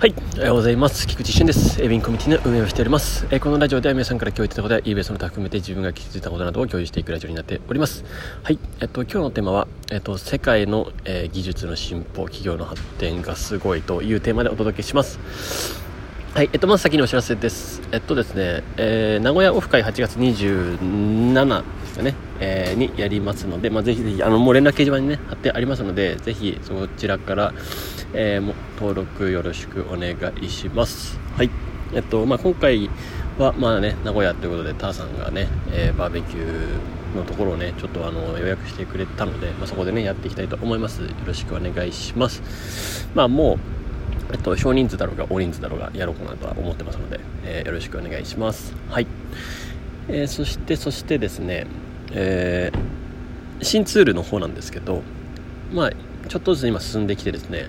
はい、おはようございます。菊池俊です。エビンコミュニティの運営をしております。え、このラジオでは皆さんから共有いたことや eBay その他含めて自分が気づいたことなどを共有していくラジオになっております。はい、えっと、今日のテーマは、えっと、世界の、えー、技術の進歩、企業の発展がすごいというテーマでお届けします。はい、えっと、まず先にお知らせです。えっとですね、えー、名古屋オフ会8月27ですかね、えー、にやりますので、まあ、ぜひぜひ、あの、もう連絡掲示板にね、貼ってありますので、ぜひそちらから、えー、も登録よろしくお願いします。はい。えっと、まあ、今回は、まあね、名古屋ということで、ターさんがね、えー、バーベキューのところをね、ちょっとあの、予約してくれたので、まあ、そこでね、やっていきたいと思います。よろしくお願いします。まあ、もう、えっと、少人数だろうが大人数だろうがやろうかなとは思ってますので、えー、よろしくお願いします。はい。えー、そして、そしてですね、えー、新ツールの方なんですけど、まあ、ちょっとずつ今進んできてですね、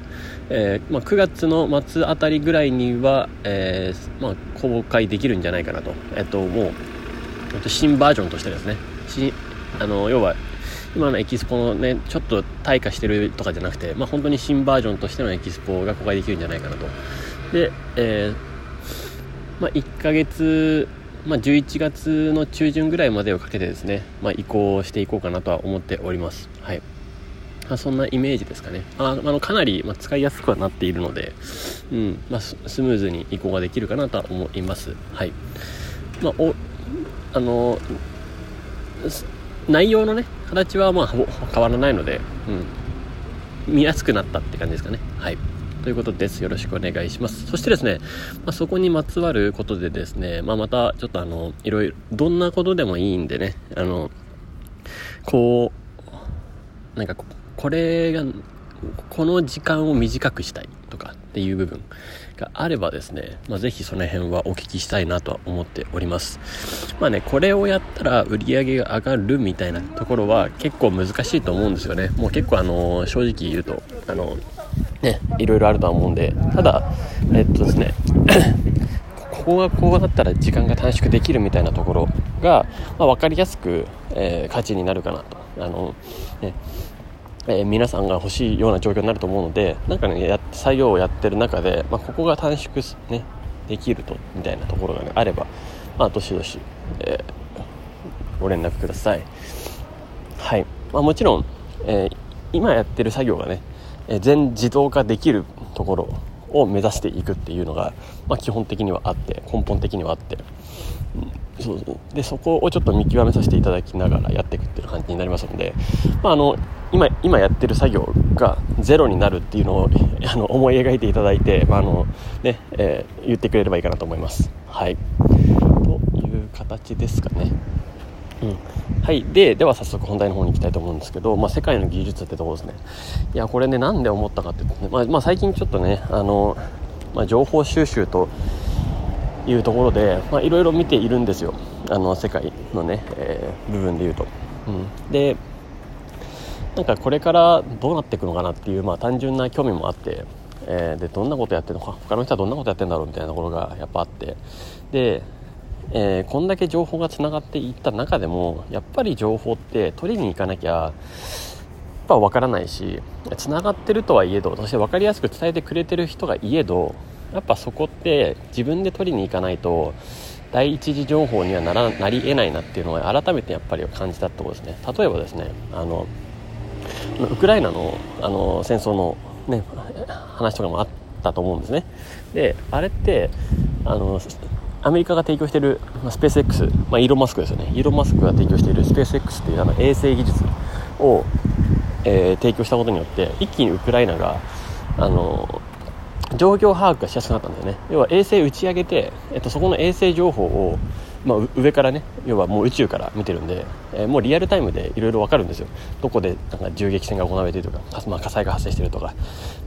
えー、まあ、9月の末あたりぐらいには、えー、まあ、公開できるんじゃないかなと、えっと、もう新バージョンとしてですねあの要は今のエキスポのねちょっと退化してるとかじゃなくて、まあ、本当に新バージョンとしてのエキスポが公開できるんじゃないかなとで、えー、まあ、1ヶ月まあ、11月の中旬ぐらいまでをかけてですね、ま、移行していこうかなとは思っております。はい。ま、そんなイメージですかね。ああのかなり、ま使いやすくはなっているので、うんまあ、スムーズに移行ができるかなとは思います。はい。まあ、おあの内容のね、形はまあ変わらないので、うん、見やすくなったって感じですかね。はい。ということです。よろしくお願いします。そしてですね、まあ、そこにまつわることでですね、まあ、またちょっとあの、いろいろ、どんなことでもいいんでね、あの、こう、なんかこれがこの時間を短くしたいとかっていう部分があればですね、まあ、ぜひその辺はお聞きしたいなとは思っております。まあねこれをやったら売り上げが上がるみたいなところは結構難しいと思うんですよね。もう結構あの正直言うとあのねいろいろあるとは思うんで。ただえっとですね ここがこうだったら時間が短縮できるみたいなところが、まあ、分かりやすく、えー、価値になるかなと。あの、ね、えー、皆さんが欲しいような状況になると思うのでなんかねや作業をやってる中で、まあ、ここが短縮、ね、できるとみたいなところが、ね、あれば、まあ、どしどし、えー、ご連絡ください。はい、まあ、もちろん、えー、今やってる作業がねえ全自動化できるところを目指していくっていうのが、ま、基本的にはあって根本的にはあって、うん、そうそう。でそこをちょっと見極めさせていただきながらやっていくっていう感じになりますので、まあ、あの今今やってる作業がゼロになるっていうのを あの思い描いていただいて、まあのねえー、言ってくれればいいかなと思います。はい、という形ですかね。うん、はい。ででは早速本題の方に行きたいと思うんですけど、まあ、世界の技術ってところですね。いやこれねなんで思ったかっていうとね、まあ、まあ、最近ちょっとねあの、まあ、情報収集というところでいろいろ見ているんですよ。あの世界のね、えー、部分で言うと、うん、でなんかこれからどうなっていくのかなっていう、まあ、単純な興味もあって、えー、でどんなことやってるのか他の人はどんなことやってるんだろうみたいなところがやっぱあって。で、えー、こんだけ情報がつながっていった中でもやっぱり情報って取りに行かなきゃやっぱ分からないしつながってるとはいえどそして分かりやすく伝えてくれてる人がいえどやっぱそこって自分で取りに行かないと第一次情報にはならなりえないなっていうのは改めてやっぱり感じたところですね。例えばですねあのウクライナのあの戦争の、ね、話とかもあったと思うんですね。であれってあのアメリカが提供しているスペース X、まあ、イーロン・マスクですよね。イーロン・マスクが提供しているスペース X っていうあの衛星技術を、えー、提供したことによって一気にウクライナがあの状況把握がしやすくなったんだよね。要は衛星打ち上げて、えっと、そこの衛星情報をまあ、上からね要はもう宇宙から見てるんで、えー、もうリアルタイムでいろいろ分かるんですよ。どこでなんか銃撃戦が行われているとか、まあ、火災が発生してるとか、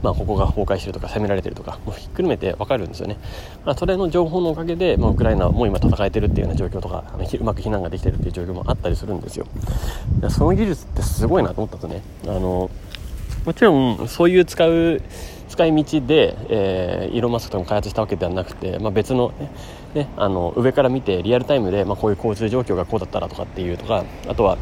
まあ、ここが崩壊してるとか攻められてるとかもうひっくるめて分かるんですよね、まあ、それの情報のおかげで、まあ、ウクライナはもう今戦えてるっていうような状況とかあのうまく避難ができてるっていう状況もあったりするんですよ。その技術ってすごいなと思ったとね。あのもちろんそういう使う使い道で、えー、イーロン・マスクとも開発したわけではなくて、まあ、別の,、ね、ね、あの上から見てリアルタイムで、まあ、こういう交通状況がこうだったらとかっていうとかあとは、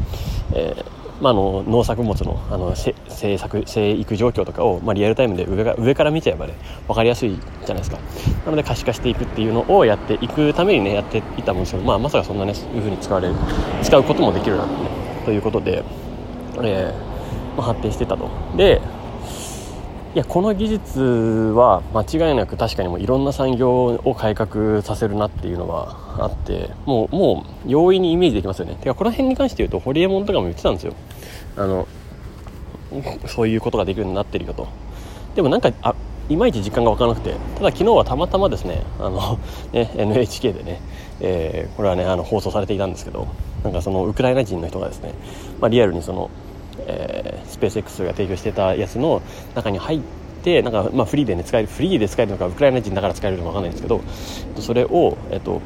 えーまあ、あの農作物のあの生作生育状況とかを、まあ、リアルタイムで上が上から見ちゃえばね分かりやすいじゃないですか。なので可視化していくっていうのをやっていくためにねやっていたもんですけど、まあ、まさかそんなねそういう風に使われる使うこともできるな、ね、ということで、えー、発展してたと。でいやこの技術は間違いなく確かにもういろんな産業を改革させるなっていうのはあってもうもう容易にイメージできますよね。てかこの辺に関して言うとホリエモンとかも言ってたんですよ。あのそういうことができるようになってるよと。でもなんかあいまいち実感が湧からなくて。ただ昨日はたまたまですねあのね NHK でね、えー、これはねあの放送されていたんですけどなんかそのウクライナ人の人がですね、まあ、リアルにそのえー、スペース X が提供してたやつの中に入ってなんか、まあ、フリーで、ね、使えるフリーで使えるのかウクライナ人だから使えるのか分かんないんですけどそれを、えっと、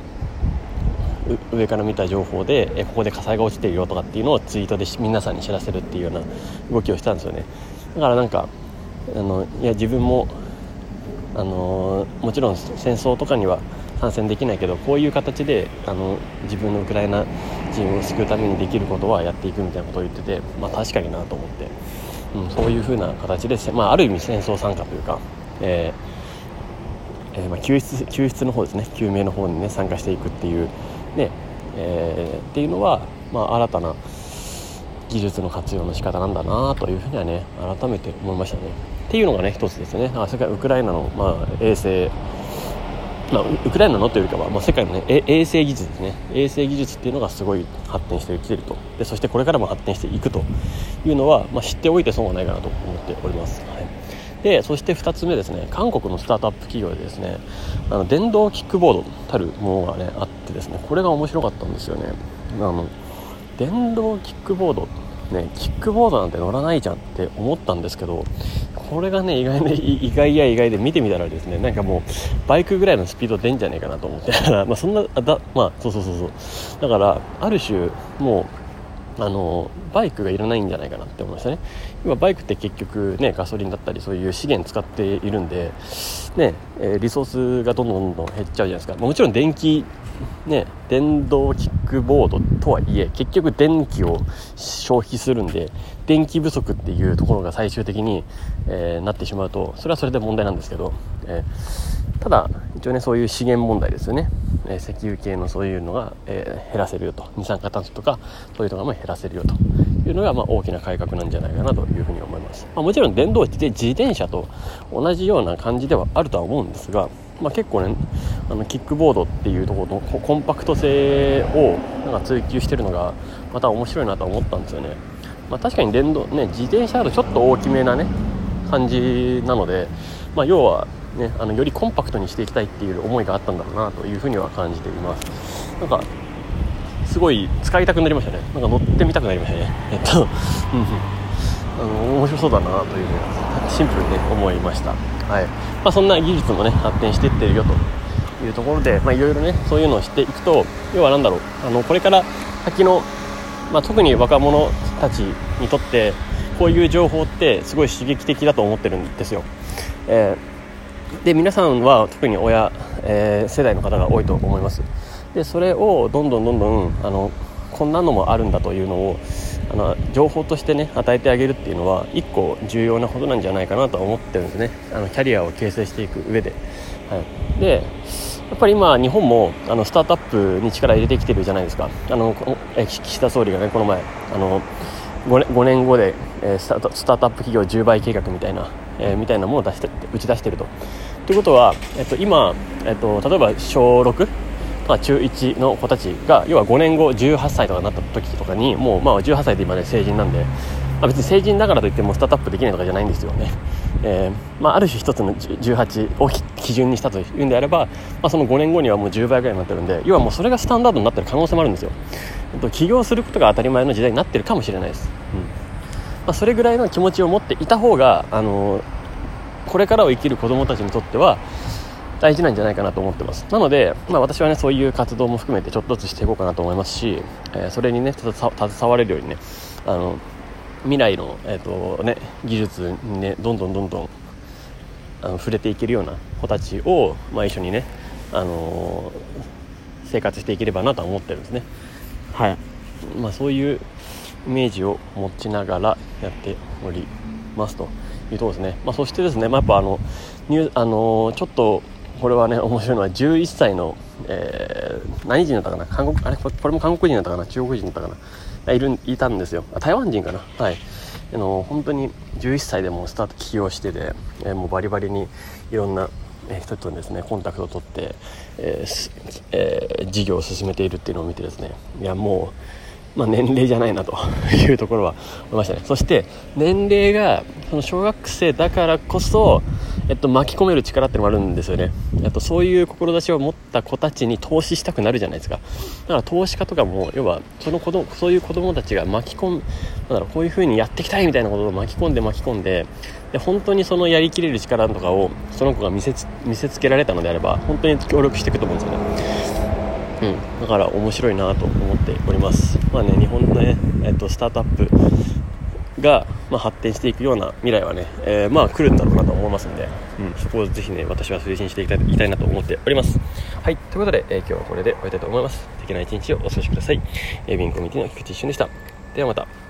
上から見た情報で、えここで火災が落ちてるよとかっていうのをツイートで皆さんに知らせるっていうような動きをしたんですよね。だからなんかあのいや自分もあのもちろん戦争とかには参戦できないけどこういう形であの自分のウクライナ人を救うためにできることはやっていくみたいなことを言ってて、まあ、確かになと思って、うん、そういうふうな形で、まあ、ある意味戦争参加というか、えーえー、まあ、救出救出の方ですね。救命の方にね参加していくっていうね、えー、っていうのは、まあ、新たな技術の活用の仕方なんだなというふうにはね改めて思いましたね。っていうのがね一つですね。あそれからウクライナの、まあ、衛星まあ、ウクライナのというよりかは、まあ、世界の、ね、衛星技術ですね。衛星技術っていうのがすごい発展してきていると。でそしてこれからも発展していくというのは、まあ、知っておいて損はないかなと思っております、はい、でそして2つ目ですね。韓国のスタートアップ企業でですねあの電動キックボードたるものが、ね、あってですねこれが面白かったんですよね。あの電動キックボード。ね、キックボードなんて乗らないじゃんって思ったんですけどこれがね意外ね意外や意外で見てみたらですねなんかもうバイクぐらいのスピード出んじゃねえかなと思って。まあそんなだまあそうそうそうそう。だからある種もうあのバイクがいらないんじゃないかなって思いましたね。今バイクって結局ねガソリンだったりそういう資源使っているんでね、えー、リソースがどんどんどんどん減っちゃうじゃないですか、もちろん電気ね、電動キックボードとはいえ結局電気を消費するんで電気不足っていうところが最終的に、えー、なってしまうとそれはそれで問題なんですけど、えー、ただ一応ねそういう資源問題ですよね、え、石油系のそういうのが、え減らせるよと。二酸化炭素とかそういうのがも減らせるよというのが、まあ、大きな改革なんじゃないかなというふうに思います、まあ、もちろん電動で自転車と同じような感じではあるとは思うんですがまあ、結構ねあのキックボードっていうところのコンパクト性をなんか追求してるのがまた面白いなと思ったんですよね、まあ、確かに電動、ね、自転車だとちょっと大きめなね感じなので、まあ、要は、ね、あのよりコンパクトにしていきたいっていう思いがあったんだろうなというふうには感じています。なんかすごい使いたくなりましたね。なんか乗ってみたくなりましたね。えっと、あの面白そうだなというふうにシンプルにね思いました。はい。まあ、そんな技術もね発展していってるよというところでいろいろねそういうのを知っていくと要は何だろう。あのこれから先の、まあ、特に若者たちにとってこういう情報ってすごい刺激的だと思ってるんですよ、えー、で皆さんは特に親、えー、世代の方が多いと思います。でそれをどんどんどんどんあのこんなのもあるんだというのをあの情報としてね与えてあげるっていうのは一個重要なことなんじゃないかなと思ってるんですね。あのキャリアを形成していく上で、はい、でやっぱり今日本もあのスタートアップに力入れてきてるじゃないですか。あの岸田総理がねこの前あの 5, 年 ,5 年後で、えー、スタートスタートアップ企業10倍計画みたいな、えー、みたいなものを出して打ち出してると。ということは、えっと、今、えっと、例えば小6まあ、中1の子たちが要は5年後18歳とかになった時とかにもうまあ18歳で今ね成人なんで、まあ、別に成人だからといってもスタートアップできないとかじゃないんですよね、えーまあ、ある種一つの18を基準にしたというんであれば、まあ、その5年後にはもう10倍ぐらいになってるんで要はもうそれがスタンダードになってる可能性もあるんですよ。起業することが当たり前の時代になってるかもしれないです、うん。まあ、それぐらいの気持ちを持っていた方が、あのー、これからを生きる子どもたちにとっては大事なんじゃないかなと思ってます。なので、まあ、私はねそういう活動も含めてちょっとずつしていこうかなと思いますし、えー、それにね携われるようにねあの未来の、えーとね、技術にねどんどんどんどんあの触れていけるような子たちを、まあ、一緒にね、あのー、生活していければなとは思ってるんですね。はい。まあそういうイメージを持ちながらやっておりますというところですね、まあ、そしてですね、まあ、やっぱあのニュあのちょっとこれはね面白いのは11歳の、えー、何人だったかな？韓国あれこれも韓国人だったかな？中国人だったかな？いるいたんですよ。台湾人かな？はい。あの本当に11歳でもスタート起業してて、えー、もうバリバリにいろんな人とですねコンタクトを取って、えーえー、事業を進めているっていうのを見てですね。いやもうまあ、年齢じゃないなと いうところは思いましたね。そして年齢がその小学生だからこそ、えっと、巻き込める力っていうのもあるんですよね、えっと、そういう志を持った子たちに投資したくなるじゃないですか。だから投資家とかも要はその子供そういう子供たちが巻き込むなんだろうこういう風にやっていきたいみたいなことを巻き込んで巻き込んでで本当にそのやりきれる力とかをその子が見せ見せつけられたのであれば本当に協力していくと思うんですよね。うん、だから面白いなと思っております。まあね、日本のね、えっと、スタートアップが、まあ、発展していくような未来はね、えー、まあ来るんだろうなと思いますんで、うん、そこをぜひね、私は推進していきたいいきたいなと思っております。はい、ということで、えー、今日はこれで終わりたいと思います。素敵な一日をお過ごしください。え、ビンコミュニティの菊池一瞬でした。ではまた。